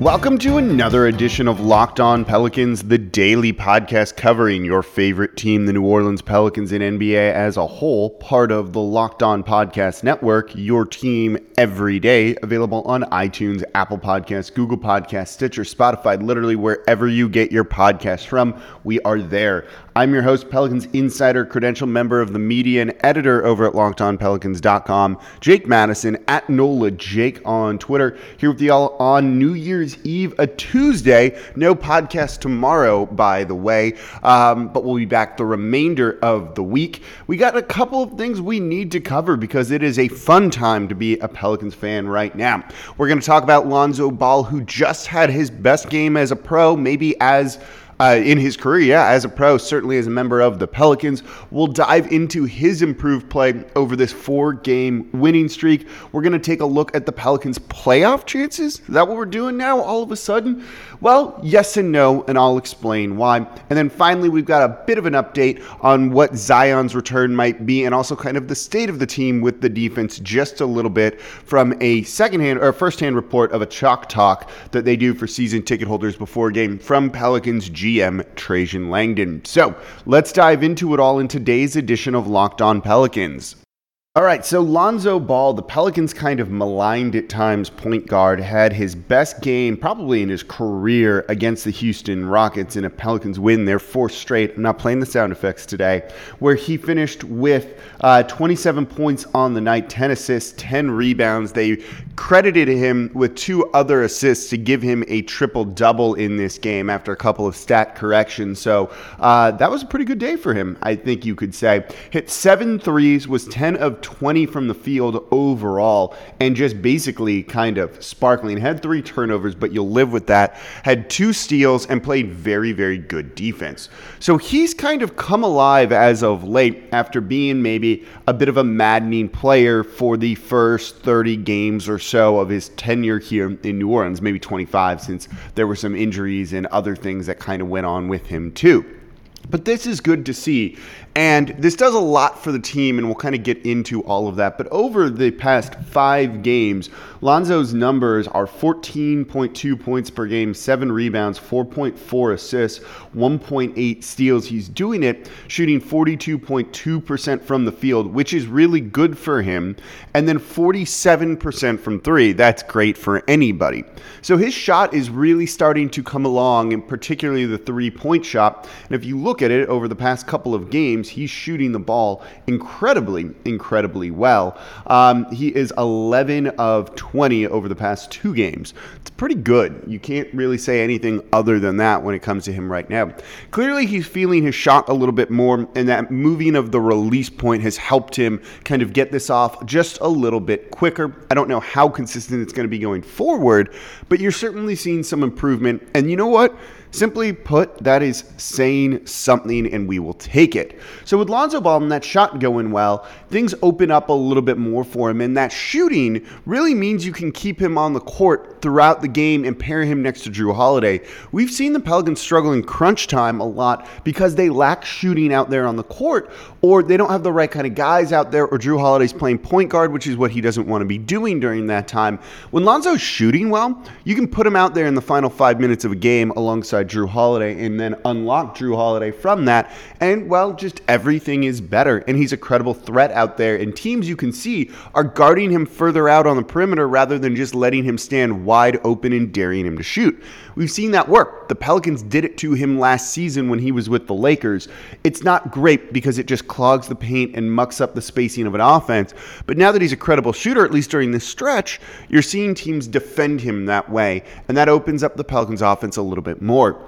Welcome to another edition of Locked On Pelicans, the daily podcast covering your favorite team, the New Orleans Pelicans and NBA as a whole, part of the Locked On Podcast Network, your team every day, available on iTunes, Apple Podcasts, Google Podcasts, Stitcher, Spotify, literally wherever you get your podcast from, we are there. I'm your host, Pelicans Insider, credential member of the media and editor over at LockedOnPelicans.com, Jake Madison at NOLA Jake on Twitter, here with y'all on New Year's Eve, a Tuesday. No podcast tomorrow, by the way, um, but we'll be back the remainder of the week. We got a couple of things we need to cover because it is a fun time to be a Pelicans fan right now. We're going to talk about Lonzo Ball, who just had his best game as a pro, maybe as uh, in his career, yeah, as a pro, certainly as a member of the Pelicans. We'll dive into his improved play over this four game winning streak. We're going to take a look at the Pelicans' playoff chances. Is that what we're doing now all of a sudden? Well, yes and no, and I'll explain why. And then finally, we've got a bit of an update on what Zion's return might be and also kind of the state of the team with the defense just a little bit from a secondhand or first hand report of a chalk talk that they do for season ticket holders before game from Pelicans GM Trajan Langdon. So let's dive into it all in today's edition of Locked On Pelicans. All right, so Lonzo Ball, the Pelicans kind of maligned at times point guard, had his best game probably in his career against the Houston Rockets in a Pelicans win, their fourth straight. I'm not playing the sound effects today, where he finished with uh, 27 points on the night, 10 assists, 10 rebounds. They credited him with two other assists to give him a triple double in this game after a couple of stat corrections. So uh, that was a pretty good day for him, I think you could say. Hit seven threes, was 10 of 20 from the field overall and just basically kind of sparkling. Had three turnovers, but you'll live with that. Had two steals and played very, very good defense. So he's kind of come alive as of late after being maybe a bit of a maddening player for the first 30 games or so of his tenure here in New Orleans, maybe 25 since there were some injuries and other things that kind of went on with him too. But this is good to see. And this does a lot for the team, and we'll kind of get into all of that. But over the past five games, Lonzo's numbers are 14.2 points per game, seven rebounds, 4.4 assists, 1.8 steals. He's doing it shooting 42.2% from the field, which is really good for him. And then 47% from three. That's great for anybody. So his shot is really starting to come along, and particularly the three point shot. And if you look at it over the past couple of games, games, he's shooting the ball incredibly, incredibly well. Um, he is 11 of 20 over the past two games. It's pretty good. You can't really say anything other than that when it comes to him right now. Clearly, he's feeling his shot a little bit more, and that moving of the release point has helped him kind of get this off just a little bit quicker. I don't know how consistent it's going to be going forward, but you're certainly seeing some improvement. And you know what? Simply put, that is saying something and we will take it. So with Lonzo Ball and that shot going well, things open up a little bit more for him. And that shooting really means you can keep him on the court throughout the game and pair him next to Jrue Holiday. We've seen the Pelicans struggle in crunch time a lot because they lack shooting out there on the court or they don't have the right kind of guys out there or Jrue Holiday's playing point guard, which is what he doesn't want to be doing during that time. When Lonzo's shooting well, you can put him out there in the final five minutes of a game alongside Jrue Holiday and then unlock Jrue Holiday from that. And well, just everything is better. And he's a credible threat out there. And teams you can see are guarding him further out on the perimeter rather than just letting him stand wide open and daring him to shoot. We've seen that work. The Pelicans did it to him last season when he was with the Lakers. It's not great because it just clogs the paint and mucks up the spacing of an offense. But now that he's a credible shooter, at least during this stretch, you're seeing teams defend him that way. And that opens up the Pelicans offense a little bit more.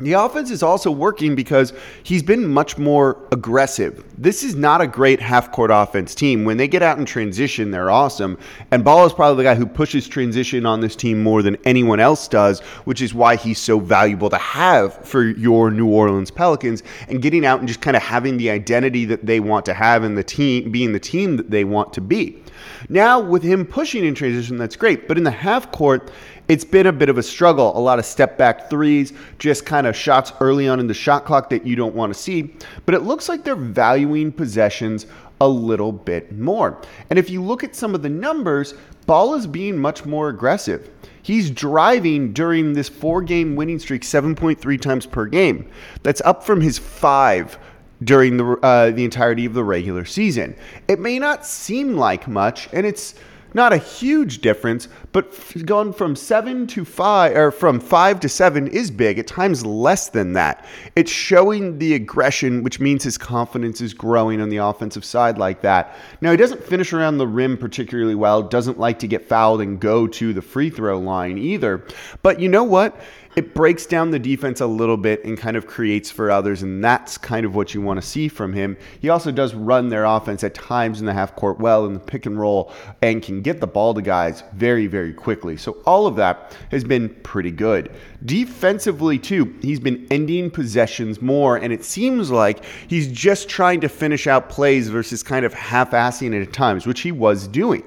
The offense is also working because he's been much more aggressive. This is not a great half court offense team. When they get out in transition, they're awesome. And Ball is probably the guy who pushes transition on this team more than anyone else does, which is why he's so valuable to have for your New Orleans Pelicans and getting out and just kind of having the identity that they want to have and the team being the team that they want to be. Now, with him pushing in transition, that's great. But in the half court, it's been a bit of a struggle. A lot of step back threes, just kind of shots early on in the shot clock that you don't want to see. But it looks like they're valuing possessions a little bit more. And if you look at some of the numbers, Ball is being much more aggressive. He's driving during this four game winning streak 7.3 times per game. That's up from his five during the, uh, the entirety of the regular season. It may not seem like much, and it's not a huge difference, but going from seven to five, or from five to seven is big. At times, less than that. It's showing the aggression, which means his confidence is growing on the offensive side like that. Now, he doesn't finish around the rim particularly well, doesn't like to get fouled and go to the free throw line either. But you know what? It breaks down the defense a little bit and kind of creates for others, and that's kind of what you want to see from him. He also does run their offense at times in the half court well in the pick and roll and can get the ball to guys very, very quickly. So all of that has been pretty good. Defensively, too, he's been ending possessions more, and it seems like he's just trying to finish out plays versus kind of half assing it at times, which he was doing.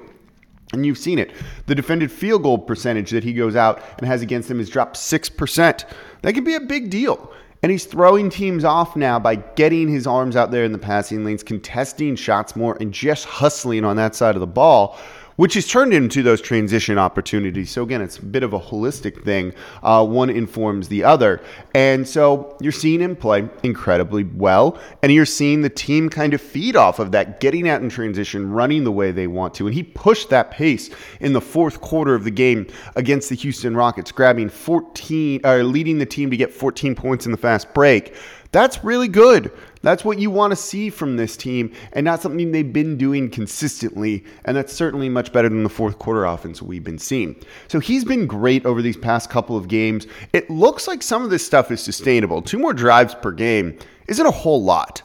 And you've seen it. The defended field goal percentage that he goes out and has against him has dropped 6%. That could be a big deal. And he's throwing teams off now by getting his arms out there in the passing lanes, contesting shots more, and just hustling on that side of the ball which is turned into those transition opportunities. So again, it's a bit of a holistic thing. Uh, one informs the other, and so you're seeing him play incredibly well, and you're seeing the team kind of feed off of that, getting out in transition, running the way they want to, and he pushed that pace in the fourth quarter of the game against the Houston Rockets, grabbing 14 or leading the team to get 14 points in the fast break. That's really good. That's what you want to see from this team and not something they've been doing consistently. And that's certainly much better than the fourth quarter offense we've been seeing. So he's been great over these past couple of games. It looks like some of this stuff is sustainable. Two more drives per game isn't a whole lot.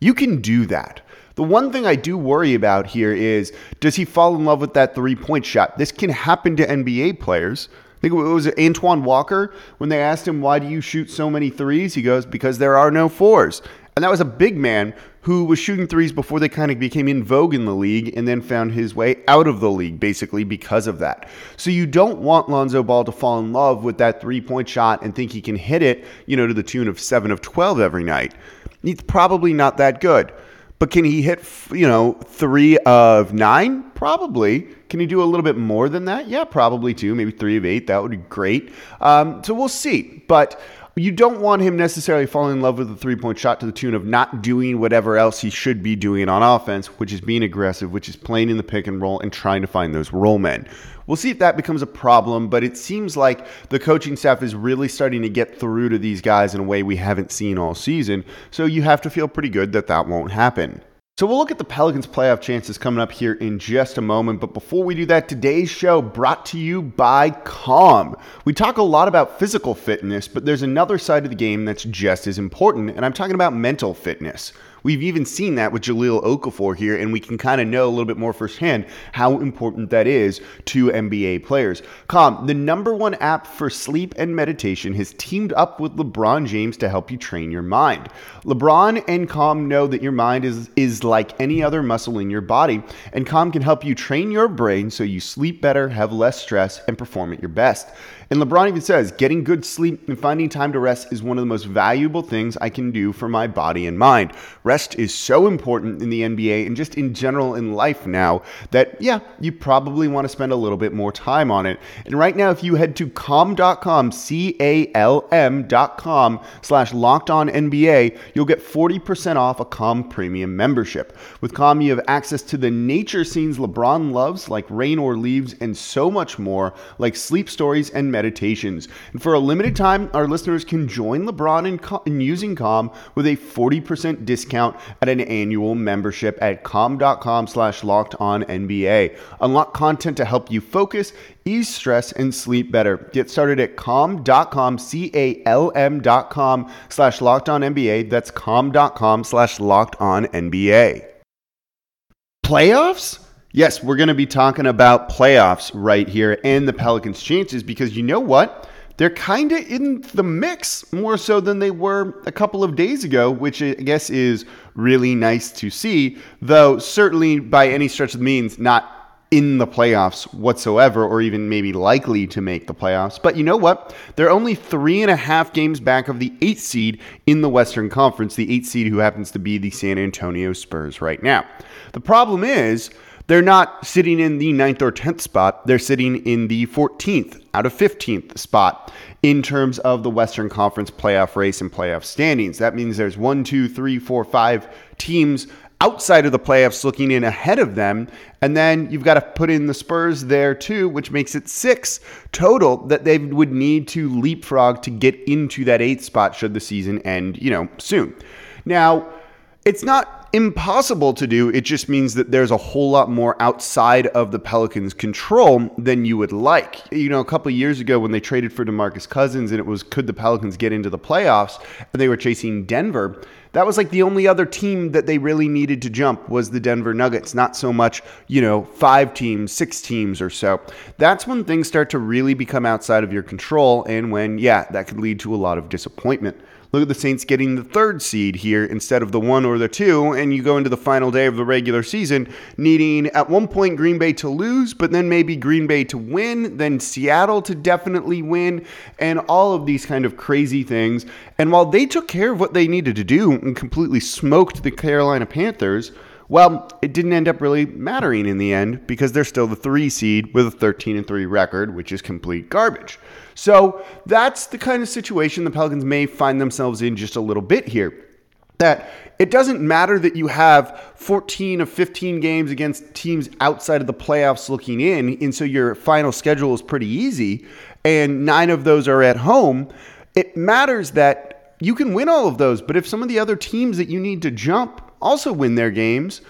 You can do that. The one thing I do worry about here is does he fall in love with that three point shot? This can happen to NBA players. I think it was Antoine Walker when they asked him, Why do you shoot so many threes? He goes, Because there are no fours. And that was a big man who was shooting threes before they kind of became in vogue in the league and then found his way out of the league basically because of that. So you don't want Lonzo Ball to fall in love with that three point shot and think he can hit it, you know, to the tune of 7 of 12 every night. He's probably not that good. But can he hit, you know, three of nine? Probably. Can he do a little bit more than that? Yeah, probably too. Maybe three of eight. That would be great. Um, so we'll see. But you don't want him necessarily falling in love with the three point shot to the tune of not doing whatever else he should be doing on offense, which is being aggressive, which is playing in the pick and roll and trying to find those roll men. We'll see if that becomes a problem, but it seems like the coaching staff is really starting to get through to these guys in a way we haven't seen all season. So you have to feel pretty good that that won't happen. So we'll look at the Pelicans' playoff chances coming up here in just a moment. But before we do that, today's show brought to you by Calm. We talk a lot about physical fitness, but there's another side of the game that's just as important, and I'm talking about mental fitness. We've even seen that with Jahlil Okafor here, and we can kind of know a little bit more firsthand how important that is to NBA players. Calm, the number one app for sleep and meditation, has teamed up with LeBron James to help you train your mind. LeBron and Calm know that your mind is, is like any other muscle in your body, and Calm can help you train your brain so you sleep better, have less stress, and perform at your best. And LeBron even says, getting good sleep and finding time to rest is one of the most valuable things I can do for my body and mind. Rest is so important in the NBA and just in general in life now that, yeah, you probably want to spend a little bit more time on it. And right now, if you head to calm.com, C A L M.com slash locked on NBA, you'll get 40% off a Calm premium membership. With Calm, you have access to the nature scenes LeBron loves, like rain or leaves, and so much more, like sleep stories and meditations. And for a limited time, our listeners can join LeBron in, in using Calm with a 40% discount at an annual membership at calm.com slash locked on NBA. Unlock content to help you focus, ease stress, and sleep better. Get started at calm.com, C A L M.com slash locked on NBA. That's calm.com slash locked on NBA. Playoffs? Yes, we're going to be talking about playoffs right here and the Pelicans' chances because you know what? They're kind of in the mix more so than they were a couple of days ago, which I guess is really nice to see, though certainly by any stretch of the means, not in the playoffs whatsoever, or even maybe likely to make the playoffs. But you know what? They're only three and a half games back of the eighth seed in the Western Conference, the eighth seed who happens to be the San Antonio Spurs right now. The problem is, they're not sitting in the ninth or 10th spot. They're sitting in the 14th out of 15th spot in terms of the Western Conference playoff race and playoff standings. That means there's one, two, three, four, five teams outside of the playoffs looking in ahead of them. And then you've got to put in the Spurs there too, which makes it six total that they would need to leapfrog to get into that eighth spot should the season end, you know, soon. Now, it's not impossible to do. It just means that there's a whole lot more outside of the Pelicans' control than you would like. You know, a couple years ago when they traded for DeMarcus Cousins and it was could the Pelicans get into the playoffs and they were chasing Denver, that was like the only other team that they really needed to jump was the Denver Nuggets, not so much, you know, five teams, six teams or so. That's when things start to really become outside of your control and when, yeah, that could lead to a lot of disappointment. Look at the Saints getting the third seed here instead of the one or the two, and you go into the final day of the regular season needing at one point Green Bay to lose, but then maybe Green Bay to win, then Seattle to definitely win, and all of these kind of crazy things. And while they took care of what they needed to do and completely smoked the Carolina Panthers, well, it didn't end up really mattering in the end because they're still the three seed with a 13 and 3 record, which is complete garbage. So that's the kind of situation the Pelicans may find themselves in just a little bit here. That it doesn't matter that you have 14 of 15 games against teams outside of the playoffs looking in, and so your final schedule is pretty easy, and nine of those are at home. It matters that you can win all of those, but if some of the other teams that you need to jump also win their games,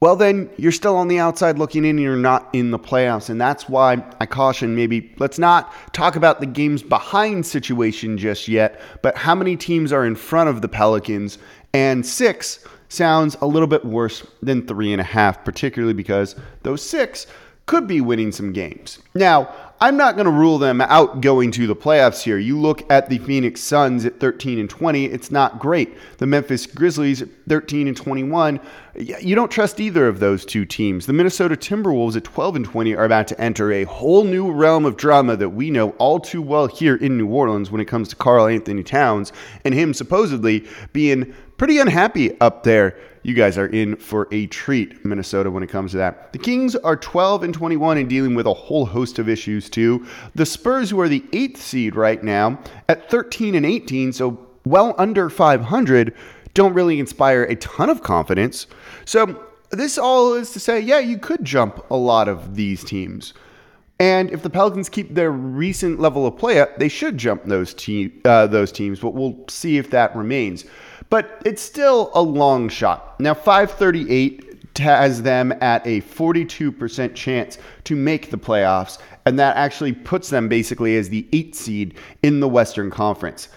well, then you're still on the outside looking in and you're not in the playoffs. And that's why I caution maybe let's not talk about the games behind situation just yet, but how many teams are in front of the Pelicans. And six sounds a little bit worse than three and a half, particularly because those six could be winning some games. Now, I'm not going to rule them out going to the playoffs here. You look at the Phoenix Suns at 13 and 20, it's not great. The Memphis Grizzlies 13 and 21, you don't trust either of those two teams. The Minnesota Timberwolves at 12 and 20 are about to enter a whole new realm of drama that we know all too well here in New Orleans when it comes to Karl-Anthony Towns and him supposedly being pretty unhappy up there you guys are in for a treat, Minnesota, when it comes to that. The Kings are 12 and 21 and dealing with a whole host of issues, too. The Spurs, who are the eighth seed right now, at 13 and 18, so well under 500, don't really inspire a ton of confidence. So, this all is to say, yeah, you could jump a lot of these teams. And if the Pelicans keep their recent level of play up, they should jump those, te- uh, those teams, but we'll see if that remains but it's still a long shot. Now, 538 has them at a 42% chance to make the playoffs, and that actually puts them basically as the eight seed in the Western Conference.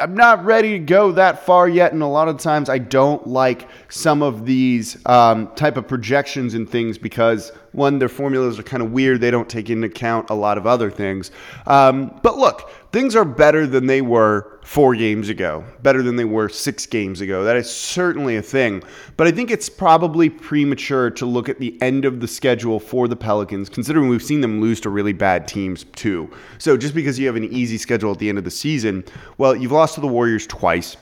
I'm not ready to go that far yet, and a lot of times I don't like some of these um, type of projections and things because one, their formulas are kind of weird. They don't take into account a lot of other things. Um, but look, things are better than they were four games ago, better than they were six games ago. That is certainly a thing. But I think it's probably premature to look at the end of the schedule for the Pelicans, considering we've seen them lose to really bad teams too. So just because you have an easy schedule at the end of the season, well, you've lost to the Warriors twice.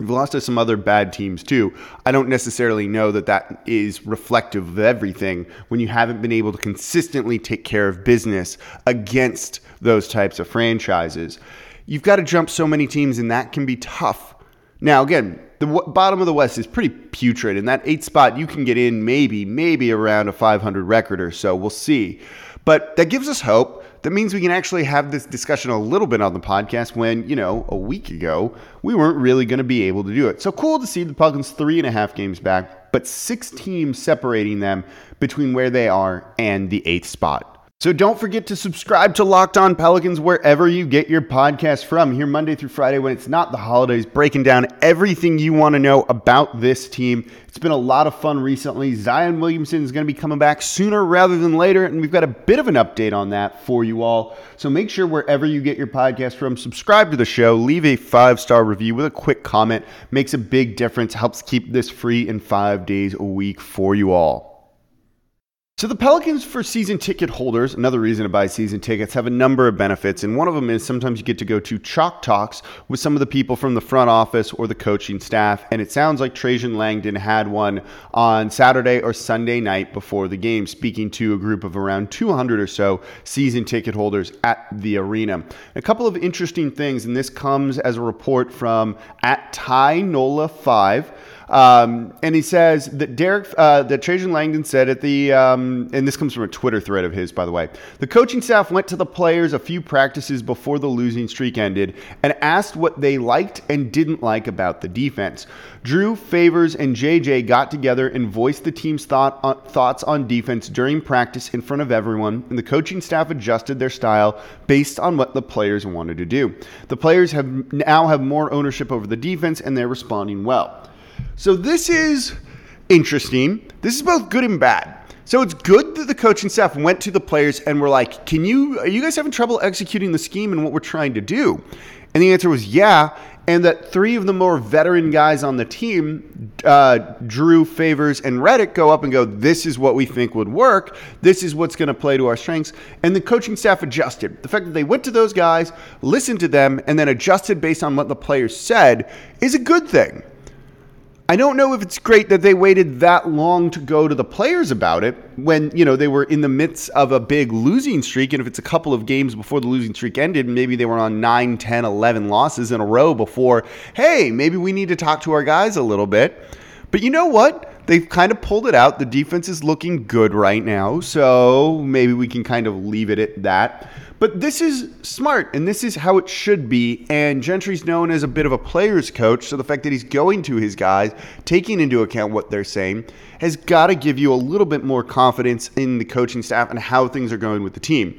We've lost to some other bad teams too. I don't necessarily know that that is reflective of everything when you haven't been able to consistently take care of business against those types of franchises. You've got to jump so many teams, and that can be tough. Now, again, the w- bottom of the West is pretty putrid, and that eight spot you can get in maybe, maybe around a 500 record or so. We'll see. But that gives us hope that means we can actually have this discussion a little bit on the podcast when, you know, a week ago, we weren't really going to be able to do it. So cool to see the Pelicans three and a half games back, but six teams separating them between where they are and the eighth spot. So don't forget to subscribe to Locked On Pelicans wherever you get your podcast from. Here Monday through Friday when it's not the holidays, breaking down everything you want to know about this team. It's been a lot of fun recently. Zion Williamson is going to be coming back sooner rather than later, and we've got a bit of an update on that for you all. So make sure wherever you get your podcast from, subscribe to the show, leave a five-star review with a quick comment. Makes a big difference, helps keep this free in 5 days a week for you all. So the Pelicans for season ticket holders, another reason to buy season tickets, have a number of benefits, and one of them is sometimes you get to go to chalk talks with some of the people from the front office or the coaching staff, and it sounds like Trajan Langdon had one on Saturday or Sunday night before the game, speaking to a group of around 200 or so season ticket holders at the arena. A couple of interesting things, and this comes as a report from at Ty Nola Five. Um, and he says that Derek, uh, that Trajan Langdon said at the, um, and this comes from a Twitter thread of his, by the way. The coaching staff went to the players a few practices before the losing streak ended and asked what they liked and didn't like about the defense. Jrue, Favors, and JJ got together and voiced the team's thought, uh, thoughts on defense during practice in front of everyone, and the coaching staff adjusted their style based on what the players wanted to do. The players have now have more ownership over the defense, and they're responding well. So this is interesting. This is both good and bad. So it's good that the coaching staff went to the players and were like, "Can you? Are you guys having trouble executing the scheme and what we're trying to do?" And the answer was yeah. And that three of the more veteran guys on the team, uh, Jrue, Favors, and Redick, go up and go, This is what we think would work. This is what's going to play to our strengths. And the coaching staff adjusted. The fact that they went to those guys, listened to them, and then adjusted based on what the players said is a good thing. I don't know if it's great that they waited that long to go to the players about it when, you know, they were in the midst of a big losing streak. And if it's a couple of games before the losing streak ended, maybe they were on 9, 10, 11 losses in a row before, hey, maybe we need to talk to our guys a little bit. But you know what? They've kind of pulled it out. The defense is looking good right now. So maybe we can kind of leave it at that. But this is smart, and this is how it should be. And Gentry's known as a bit of a player's coach, so the fact that he's going to his guys, taking into account what they're saying, has got to give you a little bit more confidence in the coaching staff and how things are going with the team.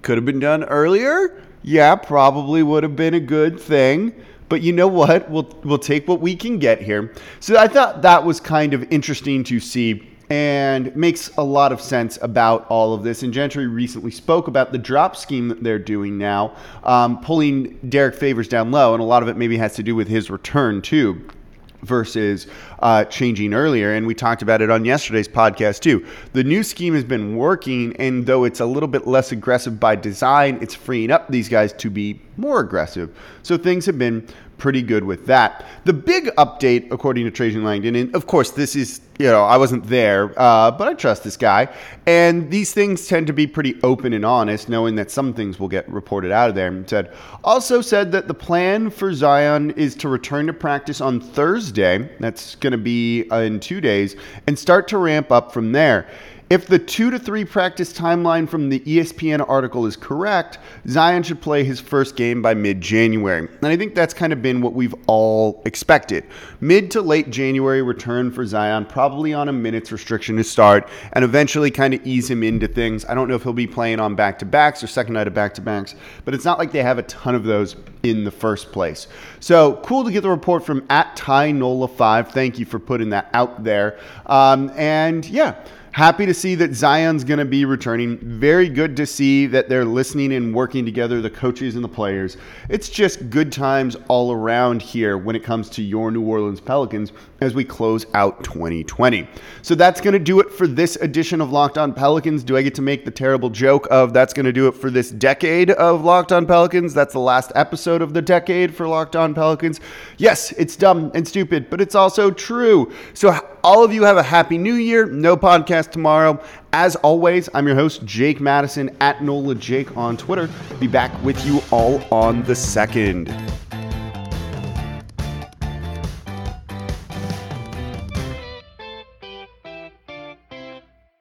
Could have been done earlier. Yeah, probably would have been a good thing. But you know what? We'll we'll take what we can get here. So I thought that was kind of interesting to see and makes a lot of sense about all of this. And Gentry recently spoke about the drop scheme that they're doing now, um, pulling Derrick Favors down low, and a lot of it maybe has to do with his return too versus uh, changing earlier. And we talked about it on yesterday's podcast too. The new scheme has been working, and though it's a little bit less aggressive by design, it's freeing up these guys to be more aggressive. So things have been pretty good with that. The big update, according to Trajan Langdon, and of course, this is, you know, I wasn't there, uh, but I trust this guy. And these things tend to be pretty open and honest, knowing that some things will get reported out of there. And said, also said that the plan for Zion is to return to practice on Thursday. That's going to be in two days, and start to ramp up from there. If the two to three practice timeline from the ESPN article is correct, Zion should play his first game by mid January. And I think that's kind of been what we've all expected. Mid to late January return for Zion, probably on a minutes restriction to start, and eventually kind of ease him into things. I don't know if he'll be playing on back to backs or second night of back to backs, but it's not like they have a ton of those in the first place. So cool to get the report from at Ty Nola 5. Thank you for putting that out there. Um, and yeah. Happy to see that Zion's going to be returning. Very good to see that they're listening and working together, the coaches and the players. It's just good times all around here when it comes to your New Orleans Pelicans as we close out 2020. So that's going to do it for this edition of Locked On Pelicans. Do I get to make the terrible joke of that's going to do it for this decade of Locked On Pelicans? That's the last episode of the decade for Locked On Pelicans. Yes, it's dumb and stupid, but it's also true. So all of you have a happy new year. No podcast tomorrow. As always, I'm your host, Jake Madison at NOLA Jake on Twitter. Be back with you all on the second.